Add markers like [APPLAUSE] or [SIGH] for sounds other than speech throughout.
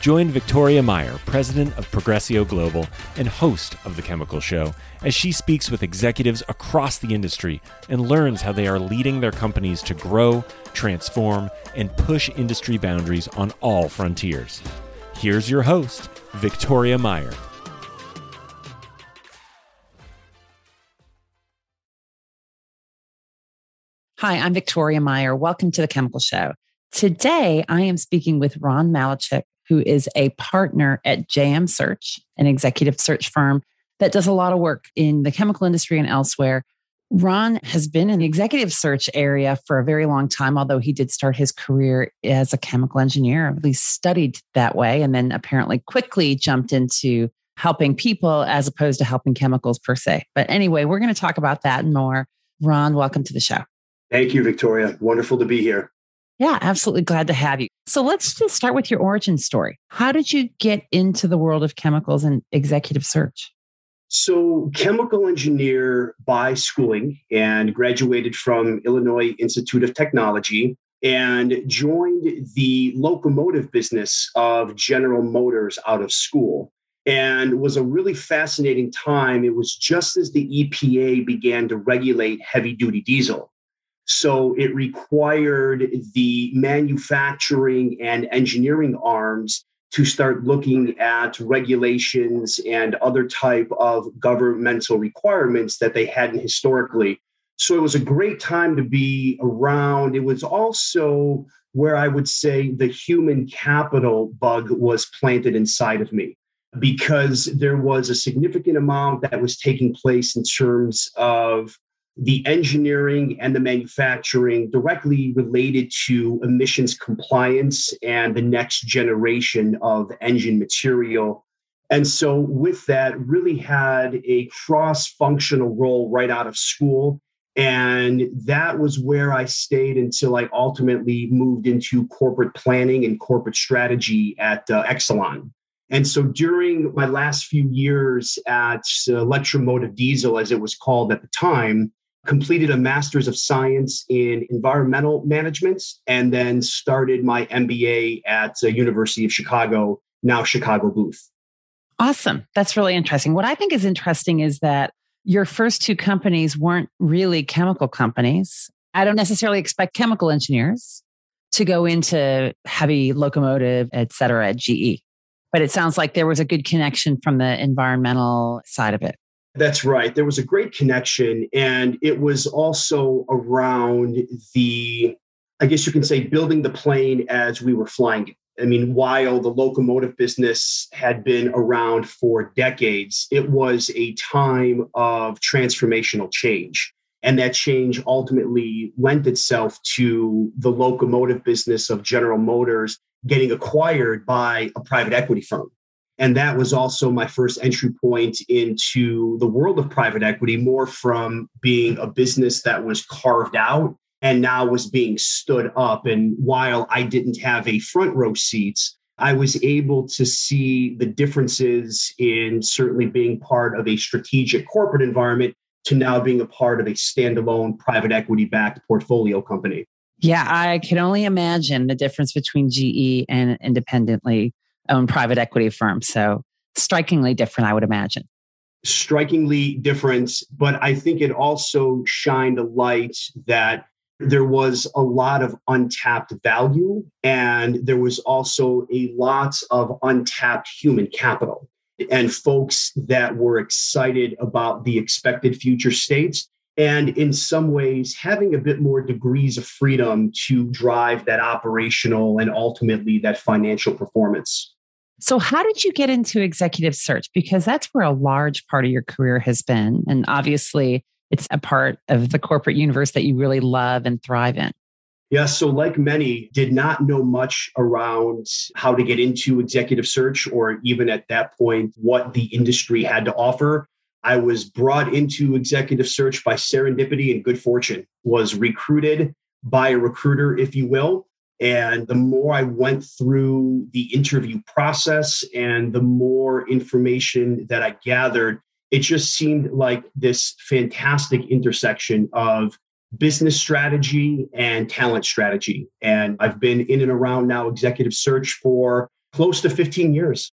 Join Victoria Meyer, president of Progressio Global and host of The Chemical Show, as she speaks with executives across the industry and learns how they are leading their companies to grow, transform, and push industry boundaries on all frontiers. Here's your host, Victoria Meyer. Hi, I'm Victoria Meyer. Welcome to The Chemical Show. Today, I am speaking with Ron Malachuk, who is a partner at JM Search, an executive search firm that does a lot of work in the chemical industry and elsewhere. Ron has been in the executive search area for a very long time, although he did start his career as a chemical engineer, at least studied that way, and then apparently quickly jumped into helping people as opposed to helping chemicals per se. But anyway, we're going to talk about that and more. Ron, welcome to the show. Thank you, Victoria. Wonderful to be here. Yeah, absolutely glad to have you. So let's just start with your origin story. How did you get into the world of chemicals and executive search? So, chemical engineer by schooling and graduated from Illinois Institute of Technology and joined the locomotive business of General Motors out of school. And was a really fascinating time. It was just as the EPA began to regulate heavy duty diesel. So it required the manufacturing and engineering arms to start looking at regulations and other type of governmental requirements that they hadn't historically. So it was a great time to be around. It was also where I would say the human capital bug was planted inside of me because there was a significant amount that was taking place in terms of the engineering and the manufacturing directly related to emissions compliance and the next generation of engine material. And so, with that, really had a cross functional role right out of school. And that was where I stayed until I ultimately moved into corporate planning and corporate strategy at uh, Exelon. And so during my last few years at uh, Electromotive Diesel, as it was called at the time, completed a master's of science in environmental management and then started my MBA at the University of Chicago, now Chicago Booth. Awesome. That's really interesting. What I think is interesting is that your first two companies weren't really chemical companies. I don't necessarily expect chemical engineers to go into heavy locomotive, et cetera, at GE. But it sounds like there was a good connection from the environmental side of it. That's right. There was a great connection. And it was also around the, I guess you can say, building the plane as we were flying it. I mean, while the locomotive business had been around for decades, it was a time of transformational change. And that change ultimately lent itself to the locomotive business of General Motors getting acquired by a private equity firm. And that was also my first entry point into the world of private equity, more from being a business that was carved out and now was being stood up. And while I didn't have a front row seats, I was able to see the differences in certainly being part of a strategic corporate environment to now being a part of a standalone private equity backed portfolio company. Yeah, I can only imagine the difference between GE and independently own private equity firm. So strikingly different, I would imagine. Strikingly different, but I think it also shined a light that there was a lot of untapped value and there was also a lot of untapped human capital and folks that were excited about the expected future states and in some ways having a bit more degrees of freedom to drive that operational and ultimately that financial performance. So, how did you get into executive search? Because that's where a large part of your career has been. And obviously, it's a part of the corporate universe that you really love and thrive in. Yeah, so like many, did not know much around how to get into executive search or even at that point what the industry had to offer. I was brought into executive search by serendipity and good fortune, was recruited by a recruiter, if you will. And the more I went through the interview process and the more information that I gathered, it just seemed like this fantastic intersection of business strategy and talent strategy. And I've been in and around now executive search for close to 15 years.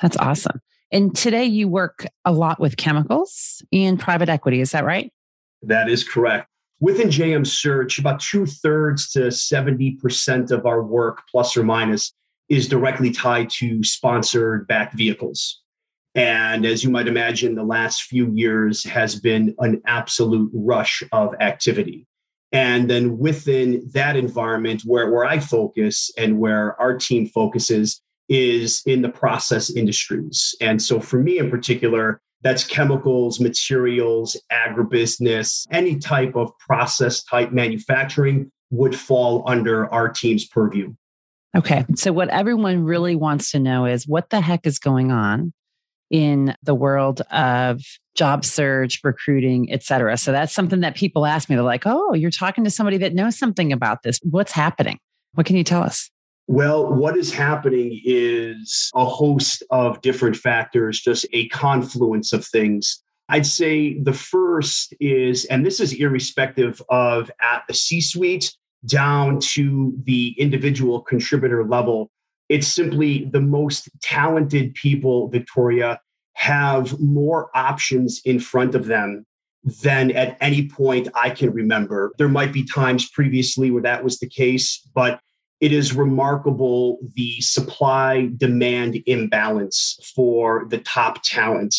That's awesome. And today you work a lot with chemicals and private equity. Is that right? That is correct. Within JM Search, about two thirds to 70% of our work, plus or minus, is directly tied to sponsored backed vehicles. And as you might imagine, the last few years has been an absolute rush of activity. And then within that environment, where, where I focus and where our team focuses is in the process industries. And so for me in particular, that's chemicals, materials, agribusiness, any type of process type manufacturing would fall under our team's purview. Okay. So, what everyone really wants to know is what the heck is going on in the world of job search, recruiting, et cetera. So that's something that people ask me. They're like, oh, you're talking to somebody that knows something about this. What's happening? What can you tell us? Well, what is happening is a host of different factors, just a confluence of things. I'd say the first is, and this is irrespective of at the C suite down to the individual contributor level, it's simply the most talented people, Victoria, have more options in front of them than at any point I can remember. There might be times previously where that was the case, but it is remarkable the supply demand imbalance for the top talent.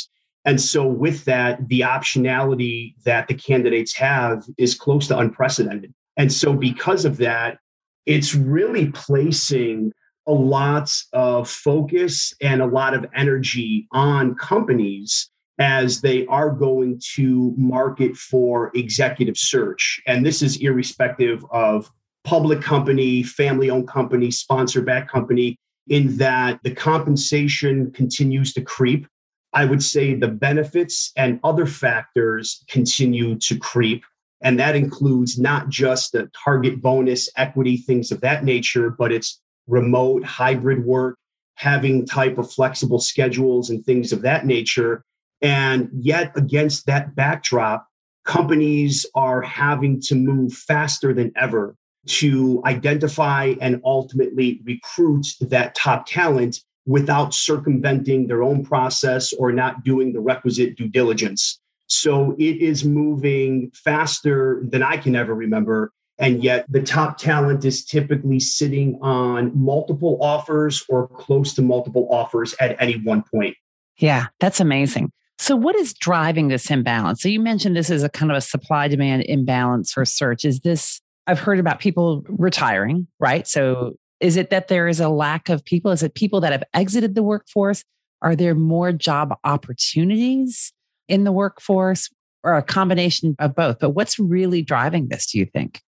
And so, with that, the optionality that the candidates have is close to unprecedented. And so, because of that, it's really placing a lot of focus and a lot of energy on companies as they are going to market for executive search. And this is irrespective of public company, family owned company, sponsor backed company, in that the compensation continues to creep. I would say the benefits and other factors continue to creep. And that includes not just the target bonus, equity, things of that nature, but it's remote, hybrid work, having type of flexible schedules and things of that nature. And yet, against that backdrop, companies are having to move faster than ever to identify and ultimately recruit that top talent without circumventing their own process or not doing the requisite due diligence. So it is moving faster than I can ever remember. And yet, the top talent is typically sitting on multiple offers or close to multiple offers at any one point. Yeah, that's amazing. So, what is driving this imbalance? So, you mentioned this is a kind of a supply demand imbalance for search. Is this, I've heard about people retiring, right? So, is it that there is a lack of people? Is it people that have exited the workforce? Are there more job opportunities in the workforce or a combination of both? But what's really driving this, do you think?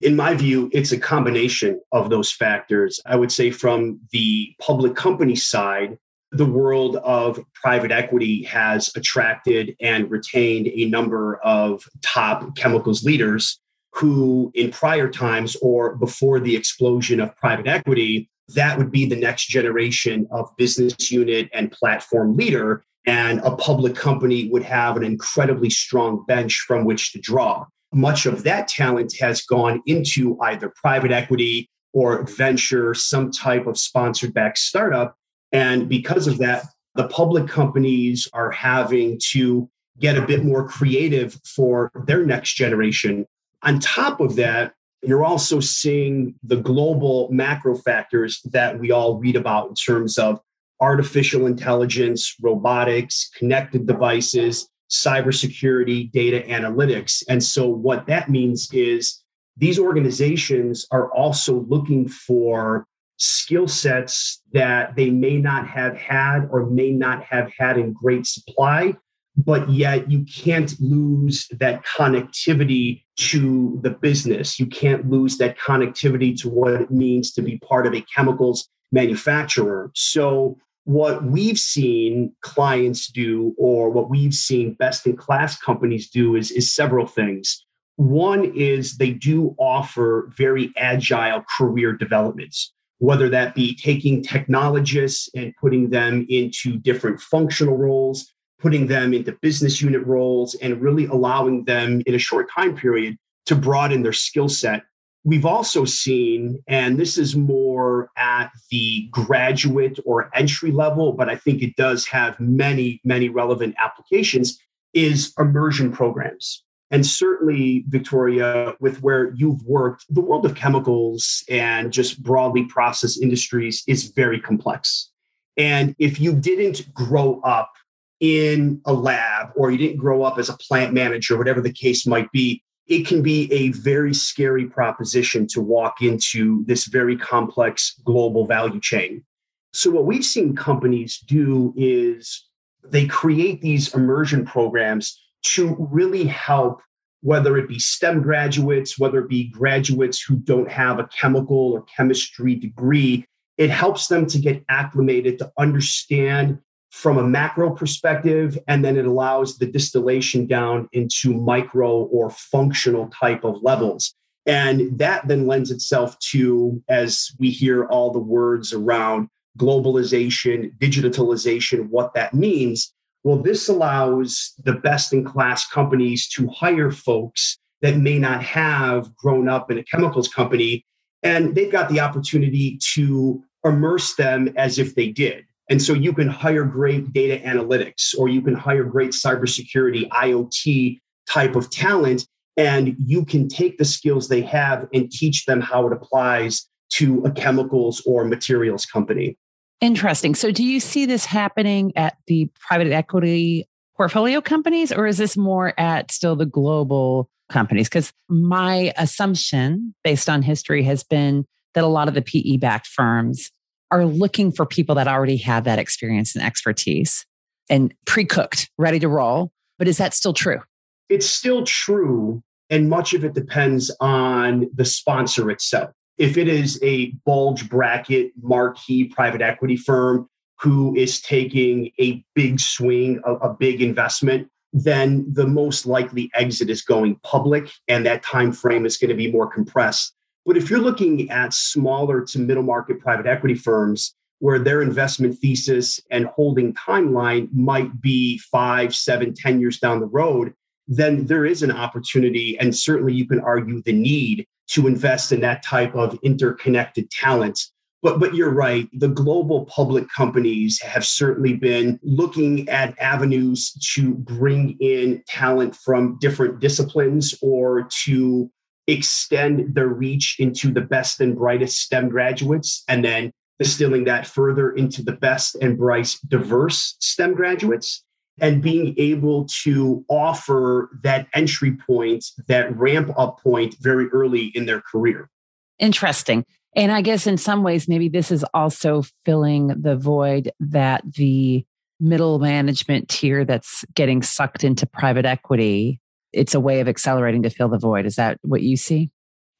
In my view, it's a combination of those factors. I would say from the public company side, the world of private equity has attracted and retained a number of top chemicals leaders who, in prior times or before the explosion of private equity, that would be the next generation of business unit and platform leader. And a public company would have an incredibly strong bench from which to draw much of that talent has gone into either private equity or venture, some type of sponsored back startup. And because of that, the public companies are having to get a bit more creative for their next generation. On top of that, you're also seeing the global macro factors that we all read about in terms of artificial intelligence, robotics, connected devices, cybersecurity, data analytics. And so, what that means is these organizations are also looking for skill sets that they may not have had or may not have had in great supply, but yet you can't lose that connectivity to the business. You can't lose that connectivity to what it means to be part of a chemicals manufacturer. So, what we've seen clients do or what we've seen best in class companies do is, is several things. One is they do offer very agile career developments, whether that be taking technologists and putting them into different functional roles, putting them into business unit roles, and really allowing them in a short time period to broaden their skill set We've also seen, and this is more at the graduate or entry level, but I think it does have many, many relevant applications, is immersion programs. And certainly, Victoria, with where you've worked, the world of chemicals and just broadly process industries is very complex. And if you didn't grow up in a lab or you didn't grow up as a plant manager, whatever the case might be, it can be a very scary proposition to walk into this very complex global value chain. So, what we've seen companies do is they create these immersion programs to really help, whether it be STEM graduates, whether it be graduates who don't have a chemical or chemistry degree, it helps them to get acclimated to understand from a macro perspective, and then it allows the distillation down into micro or functional type of levels. And that then lends itself to, as we hear all the words around globalization, digitalization, what that means. Well, this allows the best in class companies to hire folks that may not have grown up in a chemicals company, and they've got the opportunity to immerse them as if they did. And so you can hire great data analytics or you can hire great cybersecurity, IoT type of talent, and you can take the skills they have and teach them how it applies to a chemicals or materials company. Interesting. So, do you see this happening at the private equity portfolio companies, or is this more at still the global companies? Because my assumption, based on history, has been that a lot of the PE backed firms are looking for people that already have that experience and expertise and pre cooked, ready to roll. But is that still true? It's still true. And much of it depends on the sponsor itself. If it is a bulge bracket marquee private equity firm who is taking a big swing, a, a big investment, then the most likely exit is going public and that time frame is going to be more compressed but if you're looking at smaller to middle market private equity firms, where their investment thesis and holding timeline might be five, seven, ten years down the road, then there is an opportunity, and certainly you can argue the need to invest in that type of interconnected talent. But, but you're right, the global public companies have certainly been looking at avenues to bring in talent from different disciplines or to extend their reach into the best and brightest STEM graduates, and then distilling that further into the best and brightest diverse STEM graduates, and being able to offer that entry point, that ramp up point very early in their career. Interesting. And I guess in some ways, maybe this is also filling the void that the middle management tier that's getting sucked into private equity it's a way of accelerating to fill the void. Is that what you see?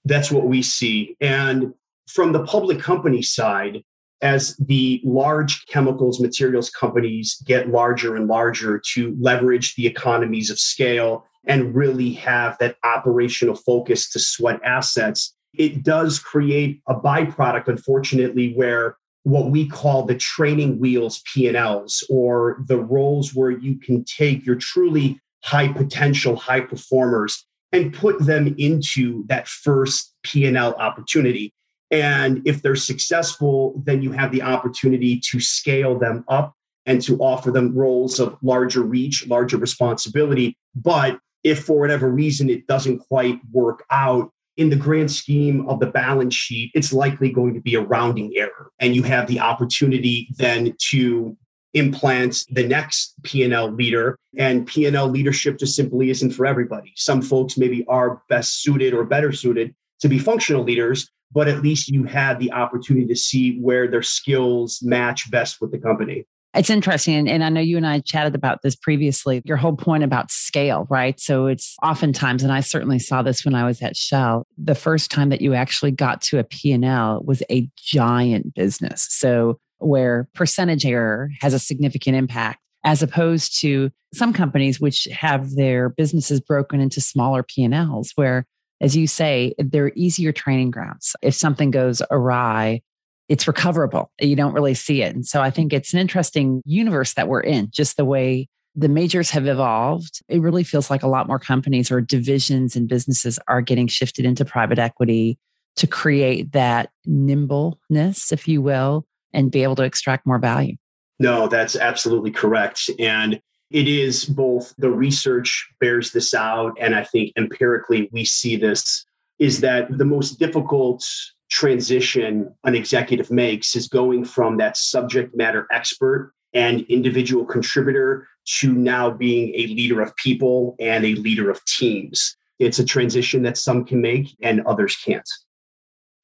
That's what we see. And from the public company side, as the large chemicals materials companies get larger and larger to leverage the economies of scale and really have that operational focus to sweat assets, it does create a byproduct, unfortunately, where what we call the training wheels P&Ls or the roles where you can take your truly high potential, high performers and put them into that first P&L opportunity. And if they're successful, then you have the opportunity to scale them up and to offer them roles of larger reach, larger responsibility. But if for whatever reason it doesn't quite work out, in the grand scheme of the balance sheet, it's likely going to be a rounding error. And you have the opportunity then to implants the next P&L leader and P&L leadership just simply isn't for everybody. Some folks maybe are best suited or better suited to be functional leaders, but at least you had the opportunity to see where their skills match best with the company. It's interesting. And I know you and I chatted about this previously, your whole point about scale, right? So it's oftentimes, and I certainly saw this when I was at Shell, the first time that you actually got to a P&L was a giant business. So where percentage error has a significant impact as opposed to some companies which have their businesses broken into smaller P&Ls where as you say they're easier training grounds. If something goes awry it's recoverable. You don't really see it. And so i think it's an interesting universe that we're in just the way the majors have evolved. It really feels like a lot more companies or divisions and businesses are getting shifted into private equity to create that nimbleness if you will and be able to extract more value no, that's absolutely correct. And it is both the research bears this out, and I think empirically we see this is that the most difficult transition an executive makes is going from that subject matter expert and individual contributor to now being a leader of people and a leader of teams. It's a transition that some can make and others can't.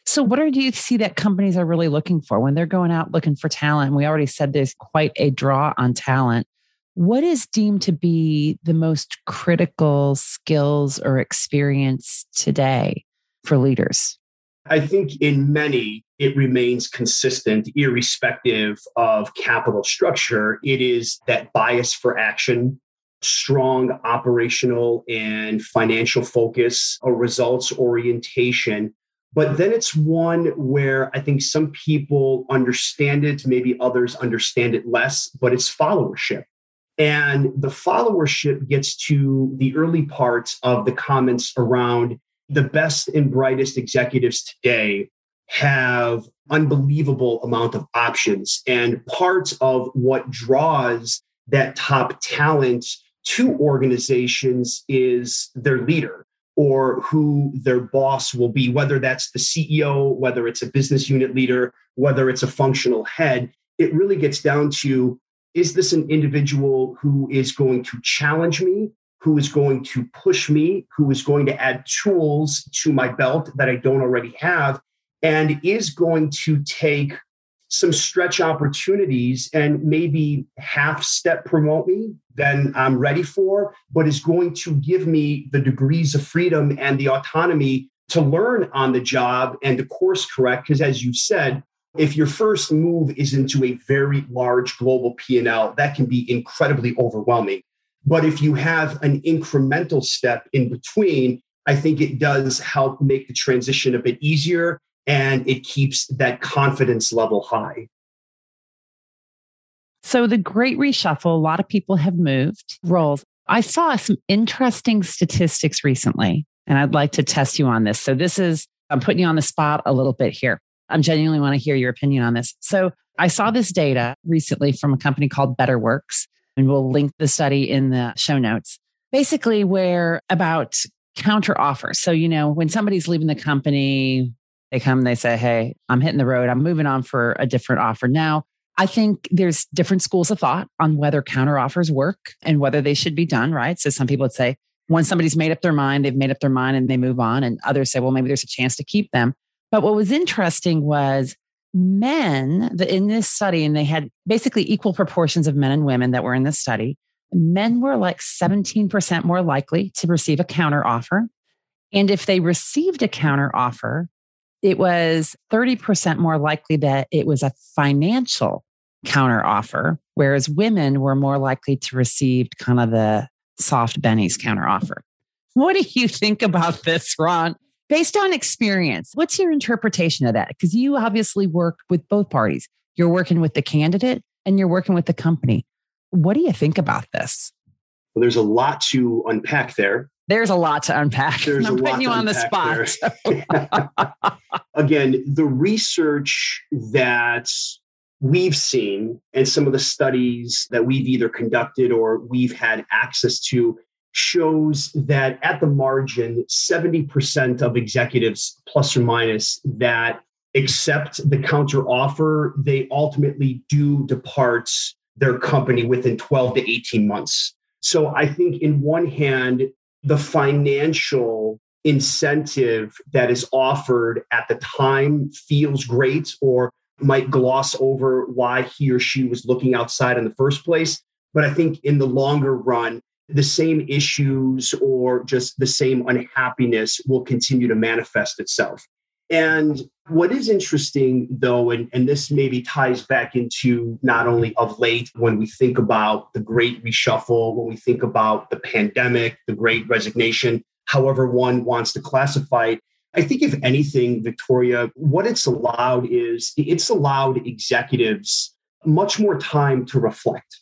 So, what do you see that companies are really looking for when they're going out looking for talent? We already said there's quite a draw on talent. What is deemed to be the most critical skills or experience today for leaders? I think in many, it remains consistent, irrespective of capital structure. It is that bias for action, strong operational and financial focus, a results orientation but then it's one where I think some people understand it, maybe others understand it less, but it's followership. And the followership gets to the early parts of the comments around the best and brightest executives today have unbelievable amount of options and part of what draws that top talent to organizations is their leader or who their boss will be, whether that's the CEO, whether it's a business unit leader, whether it's a functional head. It really gets down to is this an individual who is going to challenge me, who is going to push me, who is going to add tools to my belt that I don't already have, and is going to take some stretch opportunities and maybe half step promote me than I'm ready for, but is going to give me the degrees of freedom and the autonomy to learn on the job and to course correct. Because as you said, if your first move is into a very large global P&L, that can be incredibly overwhelming. But if you have an incremental step in between, I think it does help make the transition a bit easier and it keeps that confidence level high. So, the great reshuffle, a lot of people have moved roles. I saw some interesting statistics recently, and I'd like to test you on this. So, this is, I'm putting you on the spot a little bit here. I genuinely want to hear your opinion on this. So, I saw this data recently from a company called BetterWorks, and we'll link the study in the show notes. Basically, where about counter offers. So, you know, when somebody's leaving the company, they come, they say, Hey, I'm hitting the road. I'm moving on for a different offer. Now, I think there's different schools of thought on whether counter offers work and whether they should be done, right? So some people would say, when somebody's made up their mind, they've made up their mind and they move on. And others say, well, maybe there's a chance to keep them. But what was interesting was men in this study, and they had basically equal proportions of men and women that were in this study. Men were like 17% more likely to receive a counter offer. And if they received a counter offer, it was 30% more likely that it was a financial counter offer, whereas women were more likely to receive kind of the soft Benny's counter offer. What do you think about this, Ron? Based on experience, what's your interpretation of that? Because you obviously work with both parties. You're working with the candidate and you're working with the company. What do you think about this? Well, there's a lot to unpack there. There's a lot to unpack. There's I'm putting you on the spot. [LAUGHS] So. [LAUGHS] Again, the research that we've seen and some of the studies that we've either conducted or we've had access to shows that at the margin, 70% of executives, plus or minus, that accept the counter offer, they ultimately do depart their company within 12 to 18 months. So I think, in one hand, the financial incentive that is offered at the time feels great or might gloss over why he or she was looking outside in the first place. But I think in the longer run, the same issues or just the same unhappiness will continue to manifest itself. And What is interesting, though, and, and this maybe ties back into not only of late when we think about the great reshuffle, when we think about the pandemic, the great resignation, however one wants to classify it. I think, if anything, Victoria, what it's allowed is it's allowed executives much more time to reflect.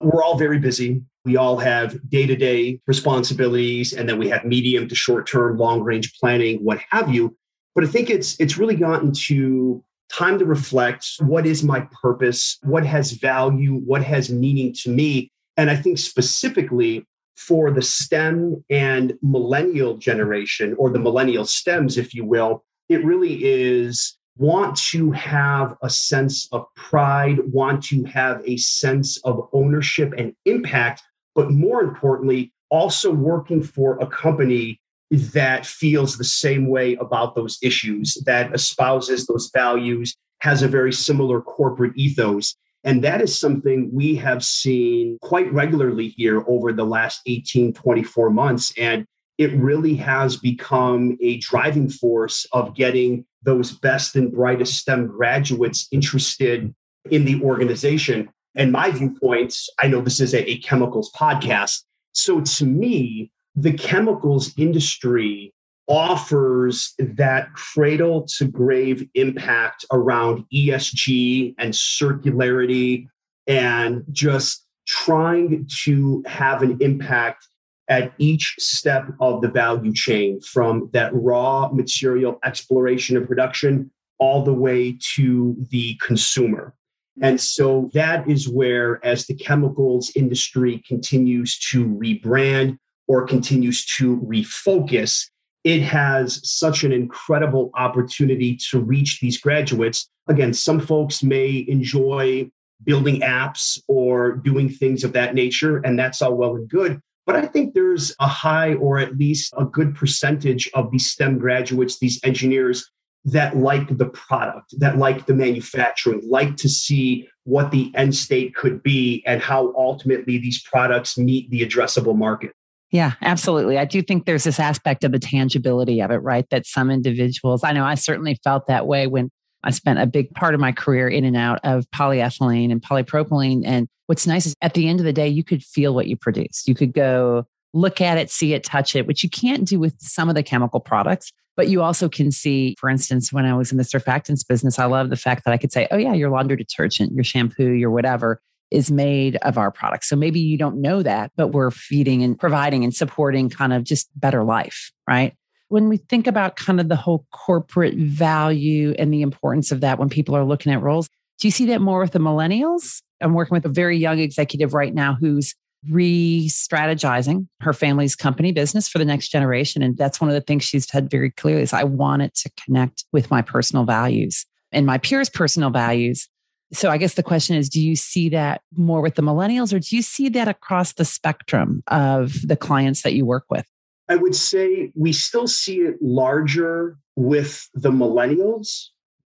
We're all very busy. We all have day to day responsibilities, and then we have medium to short term, long range planning, what have you. But I think it's it's really gotten to time to reflect what is my purpose, what has value, what has meaning to me. And I think specifically for the STEM and millennial generation, or the millennial STEMs, if you will, it really is want to have a sense of pride, want to have a sense of ownership and impact, but more importantly, also working for a company that feels the same way about those issues, that espouses those values, has a very similar corporate ethos. And that is something we have seen quite regularly here over the last 18, 24 months. And it really has become a driving force of getting those best and brightest STEM graduates interested in the organization. And my viewpoints, I know this is a, a chemicals podcast. So to me, the chemicals industry offers that cradle to grave impact around ESG and circularity and just trying to have an impact at each step of the value chain from that raw material exploration and production all the way to the consumer. And so that is where, as the chemicals industry continues to rebrand or continues to refocus, it has such an incredible opportunity to reach these graduates. Again, some folks may enjoy building apps or doing things of that nature, and that's all well and good. But I think there's a high or at least a good percentage of these STEM graduates, these engineers that like the product, that like the manufacturing, like to see what the end state could be and how ultimately these products meet the addressable market. Yeah, absolutely. I do think there's this aspect of the tangibility of it, right? That some individuals, I know I certainly felt that way when I spent a big part of my career in and out of polyethylene and polypropylene. And what's nice is at the end of the day, you could feel what you produced. You could go look at it, see it, touch it, which you can't do with some of the chemical products. But you also can see, for instance, when I was in the surfactants business, I love the fact that I could say, oh, yeah, your laundry detergent, your shampoo, your whatever is made of our products. So maybe you don't know that, but we're feeding and providing and supporting kind of just better life, right? When we think about kind of the whole corporate value and the importance of that when people are looking at roles, do you see that more with the millennials? I'm working with a very young executive right now who's re strategizing her family's company business for the next generation. And that's one of the things she's said very clearly is I want it to connect with my personal values and my peers' personal values so I guess the question is do you see that more with the millennials or do you see that across the spectrum of the clients that you work with? I would say we still see it larger with the millennials,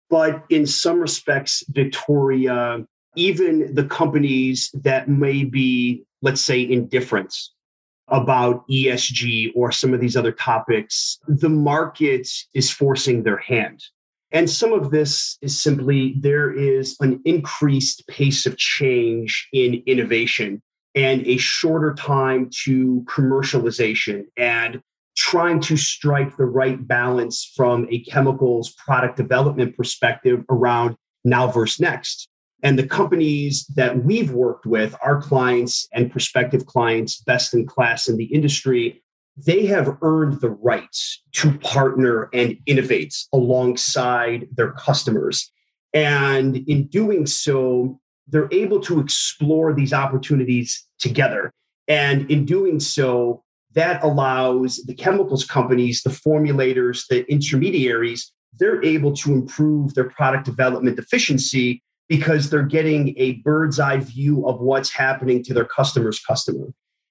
but in some respects, Victoria, even the companies that may be, let's say, indifferent about ESG or some of these other topics, the market is forcing their hand. And some of this is simply there is an increased pace of change in innovation and a shorter time to commercialization and trying to strike the right balance from a chemicals product development perspective around now versus next. And the companies that we've worked with, our clients and prospective clients, best in class in the industry, they have earned the right to partner and innovate alongside their customers. And in doing so, they're able to explore these opportunities together. And in doing so, that allows the chemicals companies, the formulators, the intermediaries, they're able to improve their product development efficiency because they're getting a bird's eye view of what's happening to their customer's customer.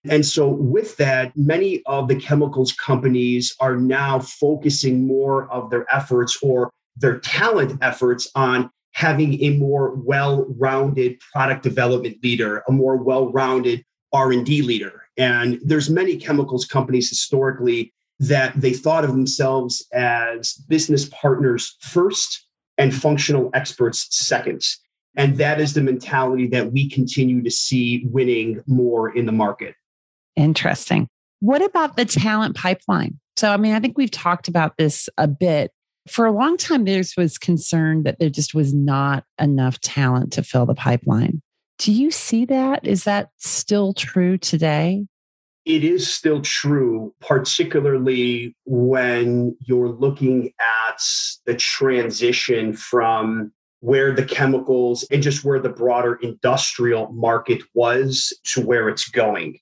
And so, with that, many of the chemicals companies are now focusing more of their efforts or their talent efforts on having a more well-rounded product development leader, a more well-rounded R&D leader. And there's many chemicals companies historically that they thought of themselves as business partners first and functional experts second. And that is the mentality that we continue to see winning more in the market. Interesting. What about the talent pipeline? So, I mean, I think we've talked about this a bit. For a long time, there was concern that there just was not enough talent to fill the pipeline. Do you see that? Is that still true today? It is still true, particularly when you're looking at the transition from where the chemicals and just where the broader industrial market was to where it's going.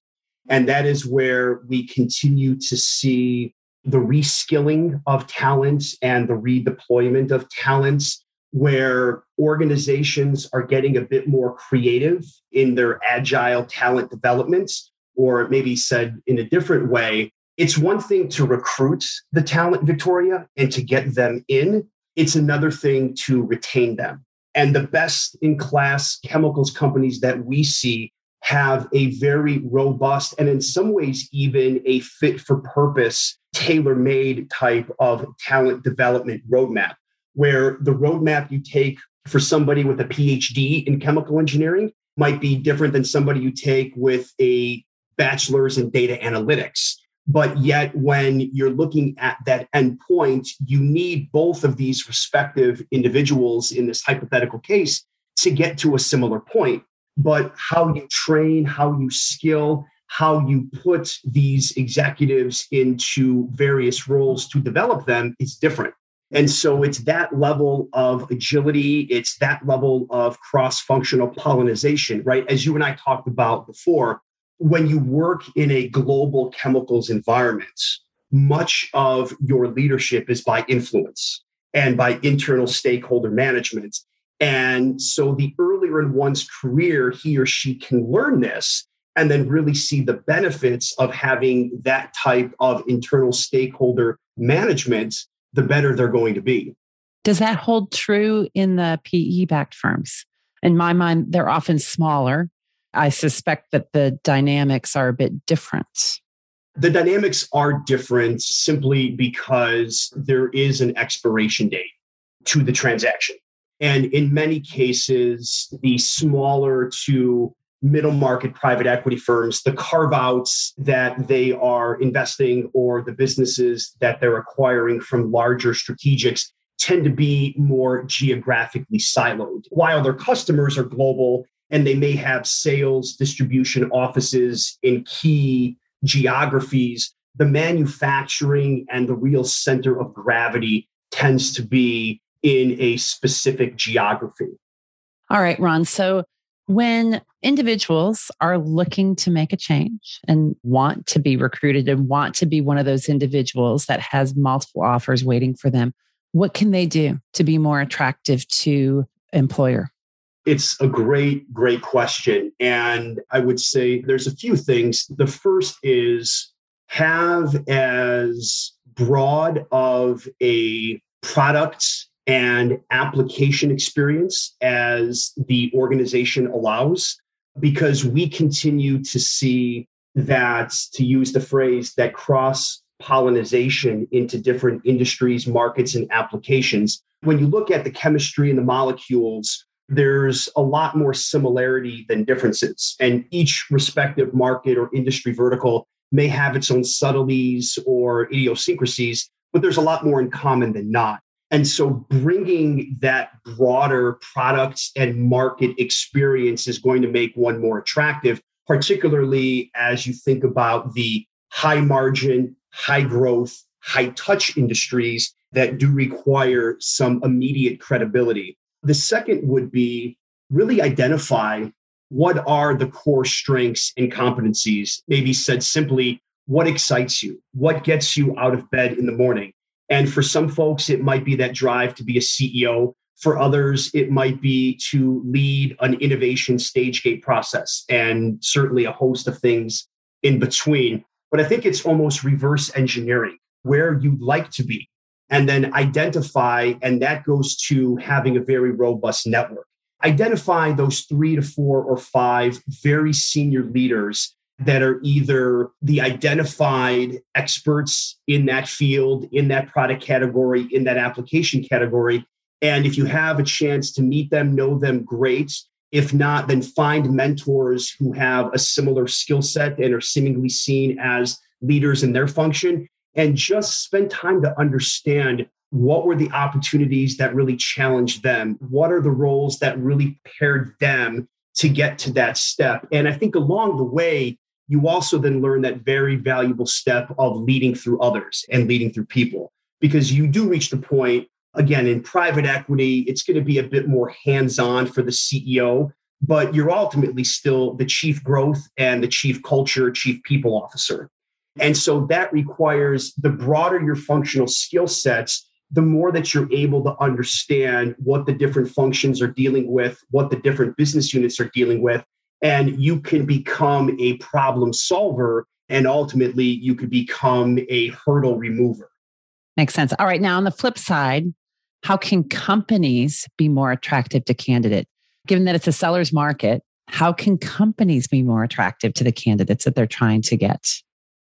And that is where we continue to see the reskilling of talents and the redeployment of talents, where organizations are getting a bit more creative in their agile talent developments, or maybe said in a different way, it's one thing to recruit the talent, Victoria, and to get them in. It's another thing to retain them. And the best in class chemicals companies that we see have a very robust and in some ways even a fit for purpose tailor made type of talent development roadmap where the roadmap you take for somebody with a phd in chemical engineering might be different than somebody you take with a bachelor's in data analytics. But yet when you're looking at that endpoint you need both of these respective individuals in this hypothetical case to get to a similar point but how you train, how you skill, how you put these executives into various roles to develop them is different. And so it's that level of agility, it's that level of cross functional pollination, right? As you and I talked about before, when you work in a global chemicals environment, much of your leadership is by influence and by internal stakeholder management. And so the earlier in one's career he or she can learn this and then really see the benefits of having that type of internal stakeholder management, the better they're going to be. Does that hold true in the PE backed firms? In my mind, they're often smaller. I suspect that the dynamics are a bit different. The dynamics are different simply because there is an expiration date to the transaction. And in many cases, the smaller to middle market private equity firms, the carve outs that they are investing or the businesses that they're acquiring from larger strategics tend to be more geographically siloed. While their customers are global and they may have sales distribution offices in key geographies, the manufacturing and the real center of gravity tends to be in a specific geography. All right, Ron. So when individuals are looking to make a change and want to be recruited and want to be one of those individuals that has multiple offers waiting for them, what can they do to be more attractive to employer? It's a great, great question. And I would say there's a few things. The first is have as broad of a product and application experience as the organization allows, because we continue to see that, to use the phrase, that cross pollination into different industries, markets, and applications. When you look at the chemistry and the molecules, there's a lot more similarity than differences. And each respective market or industry vertical may have its own subtleties or idiosyncrasies, but there's a lot more in common than not. And so bringing that broader product and market experience is going to make one more attractive, particularly as you think about the high margin, high growth, high touch industries that do require some immediate credibility. The second would be really identify what are the core strengths and competencies, maybe said simply, what excites you? What gets you out of bed in the morning? And for some folks, it might be that drive to be a CEO. For others, it might be to lead an innovation stage gate process and certainly a host of things in between. But I think it's almost reverse engineering where you'd like to be and then identify, and that goes to having a very robust network. Identify those three to four or five very senior leaders that are either the identified experts in that field, in that product category, in that application category. And if you have a chance to meet them, know them, great. If not, then find mentors who have a similar skill set and are seemingly seen as leaders in their function and just spend time to understand what were the opportunities that really challenged them? What are the roles that really paired them to get to that step? And I think along the way, you also then learn that very valuable step of leading through others and leading through people. Because you do reach the point again in private equity it's going to be a bit more hands-on for the ceo but you're ultimately still the chief growth and the chief culture chief people officer. And so that requires the broader your functional skill sets the more that you're able to understand what the different functions are dealing with what the different business units are dealing with and you can become a problem solver and ultimately you could become a hurdle remover. Makes sense. All right now on the flip side how can companies be more attractive to candidate? Given that it's a seller's market how can companies be more attractive to the candidates that they're trying to get?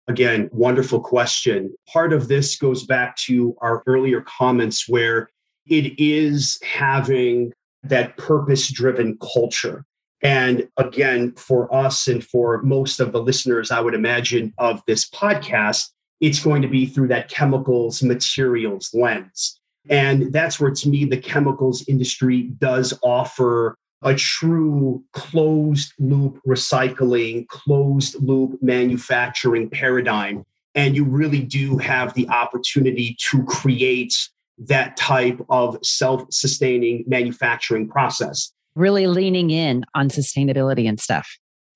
Again wonderful question. Part of this goes back to our earlier comments where it is having that purpose driven culture and again, for us and for most of the listeners, I would imagine, of this podcast, it's going to be through that chemicals materials lens. And that's where, to me, the chemicals industry does offer a true closed loop recycling, closed loop manufacturing paradigm. And you really do have the opportunity to create that type of self sustaining manufacturing process really leaning in on sustainability and stuff.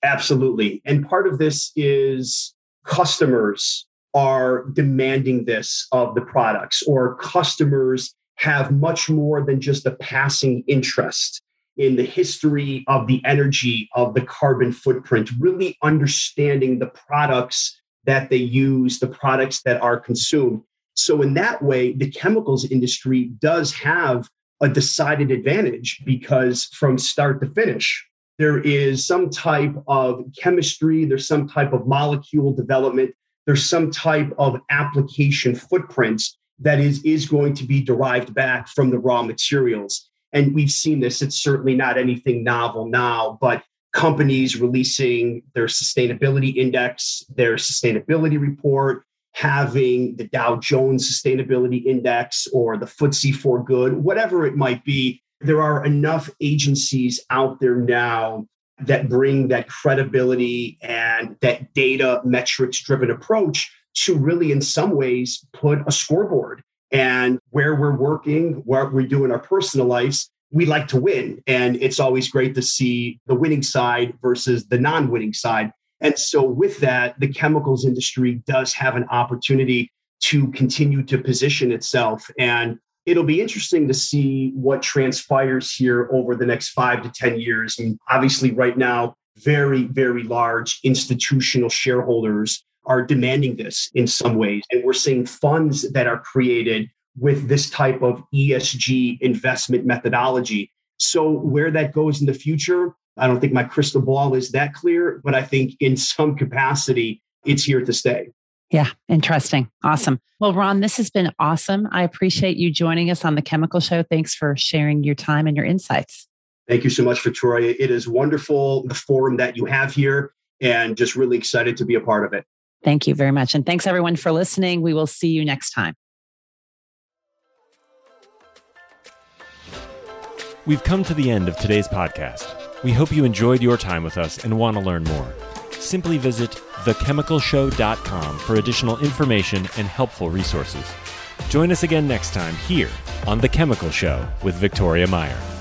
Absolutely. And part of this is customers are demanding this of the products, or customers have much more than just a passing interest in the history of the energy of the carbon footprint, really understanding the products that they use, the products that are consumed. So, in that way, the chemicals industry does have a decided advantage because from start to finish, there is some type of chemistry, there's some type of molecule development, there's some type of application footprints that is, is going to be derived back from the raw materials. And we've seen this, it's certainly not anything novel now, but companies releasing their sustainability index, their sustainability report, having the Dow Jones Sustainability Index or the FTSE4Good, whatever it might be, there are enough agencies out there now that bring that credibility and that data metrics driven approach to really, in some ways, put a scoreboard. And where we're working, what we do in our personal lives, we like to win. And it's always great to see the winning side versus the non winning side. And so, with that, the chemicals industry does have an opportunity to continue to position itself. And it'll be interesting to see what transpires here over the next five to 10 years. And obviously, right now, very, very large institutional shareholders are demanding this in some ways. And we're seeing funds that are created with this type of ESG investment methodology. So, where that goes in the future, I don't think my crystal ball is that clear, but I think in some capacity, it's here to stay. Yeah, interesting. Awesome. Well, Ron, this has been awesome. I appreciate you joining us on the Chemical Show. Thanks for sharing your time and your insights. Thank you so much, Victoria. It is wonderful, the forum that you have here, and just really excited to be a part of it. Thank you very much. And thanks, everyone, for listening. We will see you next time. We've come to the end of today's podcast. We hope you enjoyed your time with us and want to learn more. Simply visit thechemicalshow.com for additional information and helpful resources. Join us again next time here on The Chemical Show with Victoria Meyer.